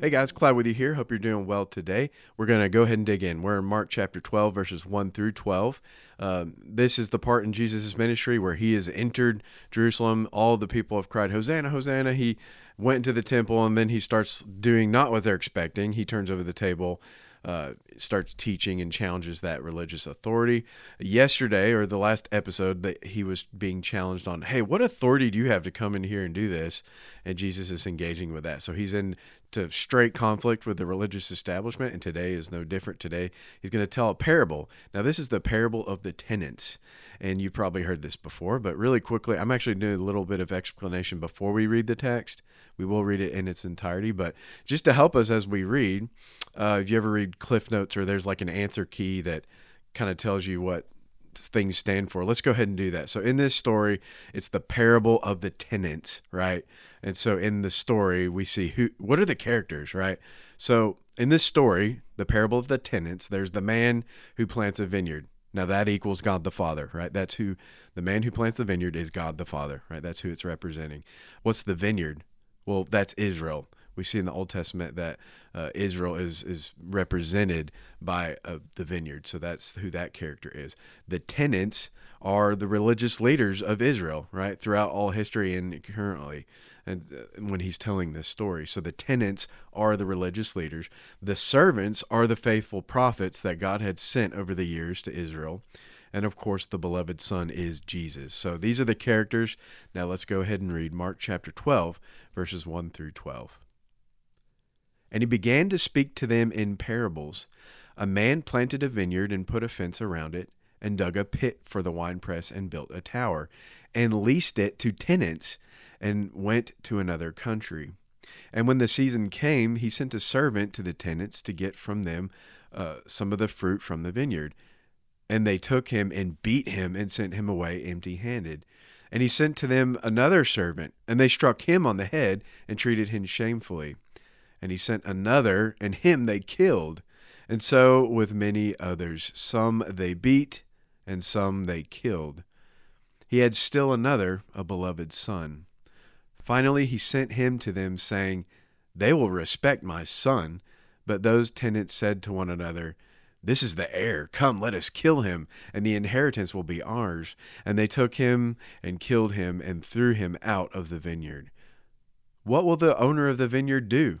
Hey guys, Cloud with you here. Hope you're doing well today. We're going to go ahead and dig in. We're in Mark chapter 12, verses 1 through 12. Um, this is the part in Jesus' ministry where he has entered Jerusalem. All the people have cried, Hosanna, Hosanna. He went into the temple and then he starts doing not what they're expecting. He turns over the table uh, starts teaching and challenges that religious authority. Yesterday, or the last episode, that he was being challenged on, hey, what authority do you have to come in here and do this? And Jesus is engaging with that. So he's in to straight conflict with the religious establishment, and today is no different. Today, he's going to tell a parable. Now, this is the parable of the tenants, and you probably heard this before, but really quickly, I'm actually doing a little bit of explanation before we read the text. We will read it in its entirety, but just to help us as we read, uh, if you ever read Cliff Notes or there's like an answer key that kind of tells you what things stand for. Let's go ahead and do that. So in this story, it's the parable of the tenants, right? And so in the story, we see who what are the characters, right? So in this story, the parable of the tenants, there's the man who plants a vineyard. Now that equals God the Father, right? That's who the man who plants the vineyard is God the Father, right? That's who it's representing. What's the vineyard? Well, that's Israel we see in the Old Testament that uh, Israel is is represented by uh, the vineyard. So that's who that character is. The tenants are the religious leaders of Israel, right, throughout all history and currently. And uh, when he's telling this story, so the tenants are the religious leaders. The servants are the faithful prophets that God had sent over the years to Israel. And of course, the beloved Son is Jesus. So these are the characters. Now let's go ahead and read Mark chapter 12, verses 1 through 12. And he began to speak to them in parables. A man planted a vineyard and put a fence around it, and dug a pit for the winepress and built a tower, and leased it to tenants, and went to another country. And when the season came, he sent a servant to the tenants to get from them uh, some of the fruit from the vineyard. And they took him and beat him and sent him away empty handed. And he sent to them another servant, and they struck him on the head and treated him shamefully and he sent another, and him they killed. And so with many others. Some they beat, and some they killed. He had still another, a beloved son. Finally, he sent him to them, saying, They will respect my son. But those tenants said to one another, This is the heir. Come, let us kill him, and the inheritance will be ours. And they took him and killed him and threw him out of the vineyard. What will the owner of the vineyard do?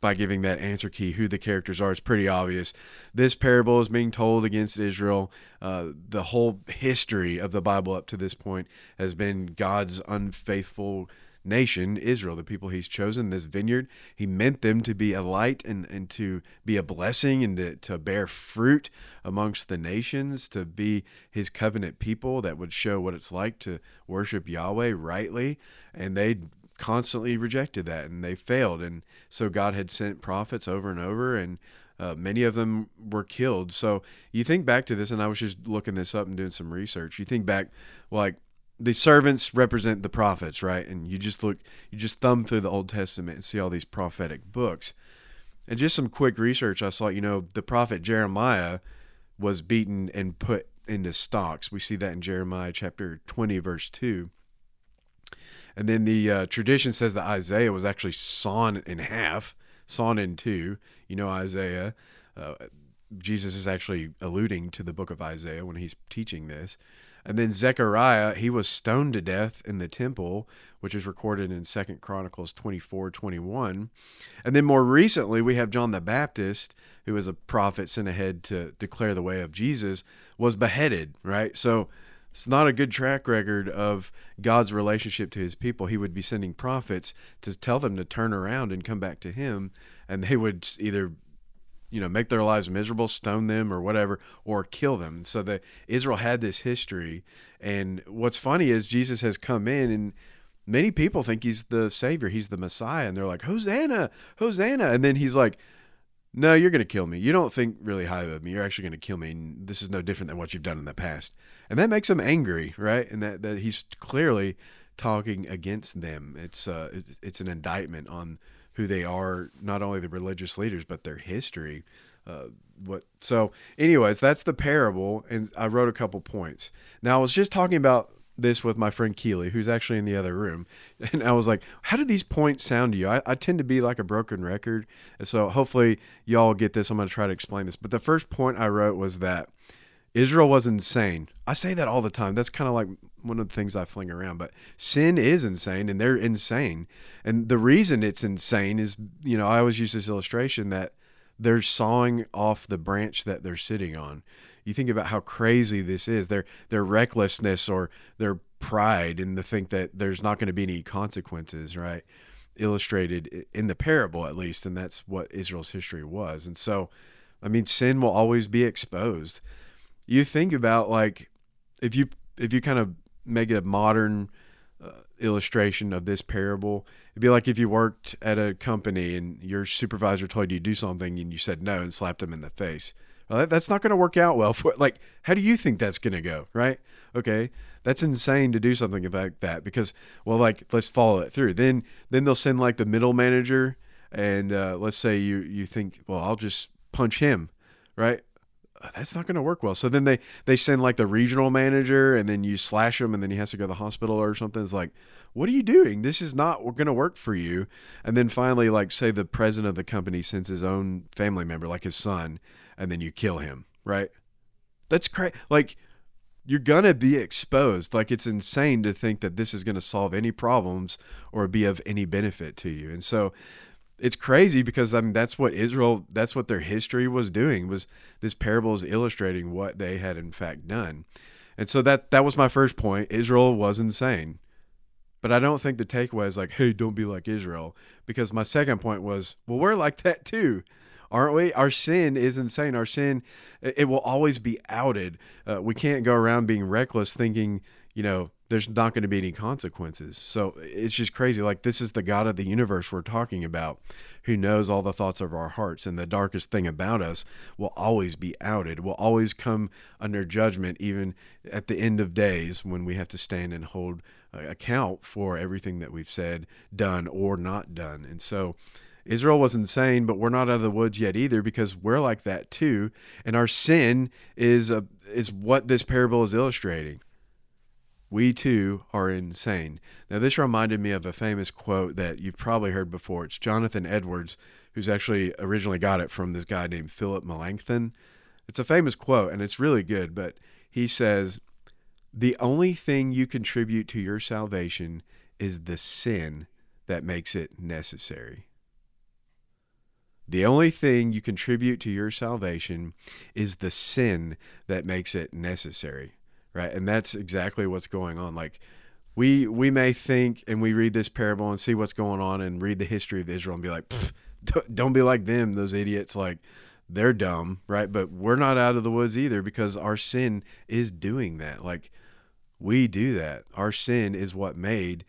by giving that answer key who the characters are. It's pretty obvious. This parable is being told against Israel. Uh, the whole history of the Bible up to this point has been God's unfaithful nation, Israel, the people he's chosen, this vineyard. He meant them to be a light and, and to be a blessing and to, to bear fruit amongst the nations, to be his covenant people that would show what it's like to worship Yahweh rightly. And they constantly rejected that and they failed. And so God had sent prophets over and over, and uh, many of them were killed. So you think back to this, and I was just looking this up and doing some research. You think back, like, the servants represent the prophets, right? And you just look, you just thumb through the Old Testament and see all these prophetic books. And just some quick research, I saw, you know, the prophet Jeremiah was beaten and put into stocks. We see that in Jeremiah chapter 20, verse 2. And then the uh, tradition says that Isaiah was actually sawn in half, sawn in two. You know, Isaiah, uh, Jesus is actually alluding to the book of Isaiah when he's teaching this. And then Zechariah, he was stoned to death in the temple, which is recorded in Second Chronicles 24 21. And then more recently, we have John the Baptist, who was a prophet sent ahead to declare the way of Jesus, was beheaded, right? So it's not a good track record of God's relationship to his people. He would be sending prophets to tell them to turn around and come back to him, and they would either you know make their lives miserable stone them or whatever or kill them. So that israel had this history and what's funny is jesus has come in and many people think he's the savior he's the messiah and they're like hosanna! Hosanna! And then he's like no you're going to kill me. You don't think really highly of me. You're actually going to kill me and this is no different than what you've done in the past. And that makes him angry right? And that, that he's clearly talking against them. It's uh it's an indictment on who they are, not only the religious leaders, but their history. Uh, what so anyways that's the parable and i wrote a couple points. Now i was just talking about this with my friend keely who's actually in the other room and i was like how do these points sound to you i, I tend to be like a broken record and so hopefully y'all get this i'm going to try to explain this but the first point i wrote was that Israel was insane. I say that all the time. That's kind of like one of the things I fling around. But sin is insane, and they're insane. And the reason it's insane is, you know, I always use this illustration that they're sawing off the branch that they're sitting on. You think about how crazy this is. Their their recklessness or their pride in the think that there's not going to be any consequences, right? Illustrated in the parable, at least, and that's what Israel's history was. And so, I mean, sin will always be exposed you think about like if you if you kind of make a modern uh, illustration of this parable it'd be like if you worked at a company and your supervisor told you to do something and you said no and slapped him in the face well, that, that's not going to work out well for like how do you think that's going to go right okay that's insane to do something like that because well like let's follow it through then then they'll send like the middle manager and uh, let's say you you think well i'll just punch him right that's not going to work well. So then they they send like the regional manager, and then you slash him, and then he has to go to the hospital or something. It's like, what are you doing? This is not going to work for you. And then finally, like say the president of the company sends his own family member, like his son, and then you kill him, right? That's crazy. Like you're gonna be exposed. Like it's insane to think that this is going to solve any problems or be of any benefit to you. And so it's crazy because I mean that's what Israel that's what their history was doing was this parable is illustrating what they had in fact done. And so that that was my first point. Israel was insane. But I don't think the takeaway is like, hey, don't be like Israel. Because my second point was, well, we're like that too, aren't we? Our sin is insane. Our sin, it will always be outed. Uh, we can't go around being reckless thinking, you know, there's not going to be any consequences. So it's just crazy. Like, this is the God of the universe we're talking about, who knows all the thoughts of our hearts. And the darkest thing about us will always be outed, will always come under judgment, even at the end of days when we have to stand and hold account for everything that we've said, done, or not done. And so, Israel was insane, but we're not out of the woods yet either because we're like that too. And our sin is a, is what this parable is illustrating we too are insane. Now, this reminded me of a famous quote that you've probably heard before. It's Jonathan Edwards, who's actually originally got it from this guy named Philip Melanchthon. It's a famous quote and it's really good, but he says, The only thing you contribute to your salvation is the sin that makes it necessary. The only thing you contribute to your salvation is the sin that makes it necessary right? And that's exactly what's going on. Like we we may think and we read this parable and see what's going on and read the history of Israel and be like, don't be like them, those idiots. Like they're dumb, right? But we're not out of the woods either because our sin is doing that. Like we do that. Our sin is what made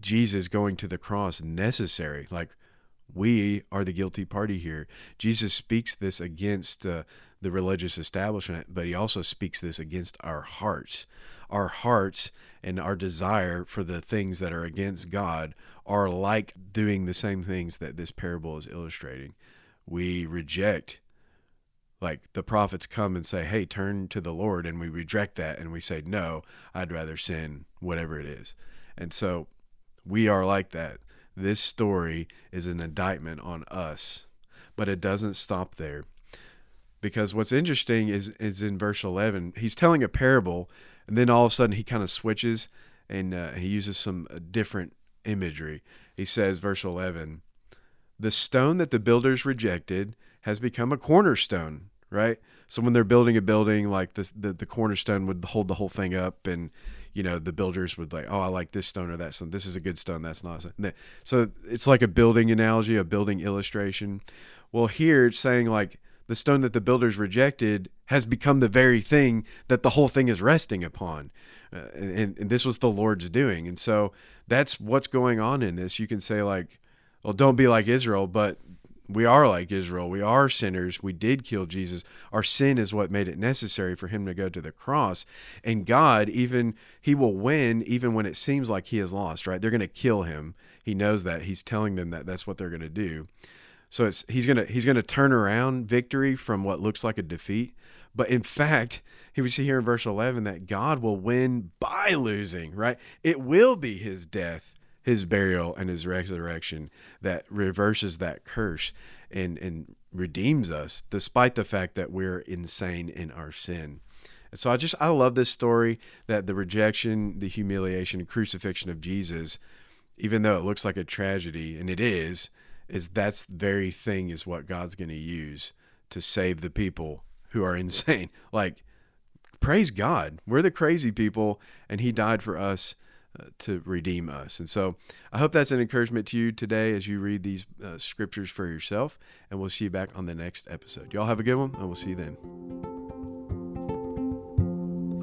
Jesus going to the cross necessary. Like we are the guilty party here. Jesus speaks this against uh, the religious establishment, but he also speaks this against our hearts. Our hearts and our desire for the things that are against God are like doing the same things that this parable is illustrating. We reject, like the prophets come and say, Hey, turn to the Lord. And we reject that and we say, No, I'd rather sin, whatever it is. And so we are like that. This story is an indictment on us, but it doesn't stop there because what's interesting is is in verse 11 he's telling a parable and then all of a sudden he kind of switches and uh, he uses some uh, different imagery he says verse 11 the stone that the builders rejected has become a cornerstone right? So when they're building a building, like this, the, the cornerstone would hold the whole thing up, and you know the builders would like, oh, I like this stone or that stone. This is a good stone. That's not. So it's like a building analogy, a building illustration. Well, here it's saying like the stone that the builders rejected has become the very thing that the whole thing is resting upon. Uh, and, and, this was the Lord's doing. And so that's what's going on in this. You can say, like, well, don't be like Israel, but we are like Israel. We are sinners. We did kill Jesus. Our sin is what made it necessary for him to go to the cross. And God, even, he will win even when it seems like he has lost, right? They're going to kill him. He knows that. He's telling them that that's what they're going to do. So it's he's gonna he's gonna turn around victory from what looks like a defeat. But in fact, he we see here in verse eleven that God will win by losing, right? It will be his death, his burial, and his resurrection that reverses that curse and and redeems us, despite the fact that we're insane in our sin. And so I just I love this story that the rejection, the humiliation, and crucifixion of Jesus, even though it looks like a tragedy, and it is, is that's very thing is what God's going to use to save the people who are insane. Like, praise God. We're the crazy people, and He died for us to redeem us. And so I hope that's an encouragement to you today as you read these uh, scriptures for yourself. And we'll see you back on the next episode. Y'all have a good one, and we'll see you then.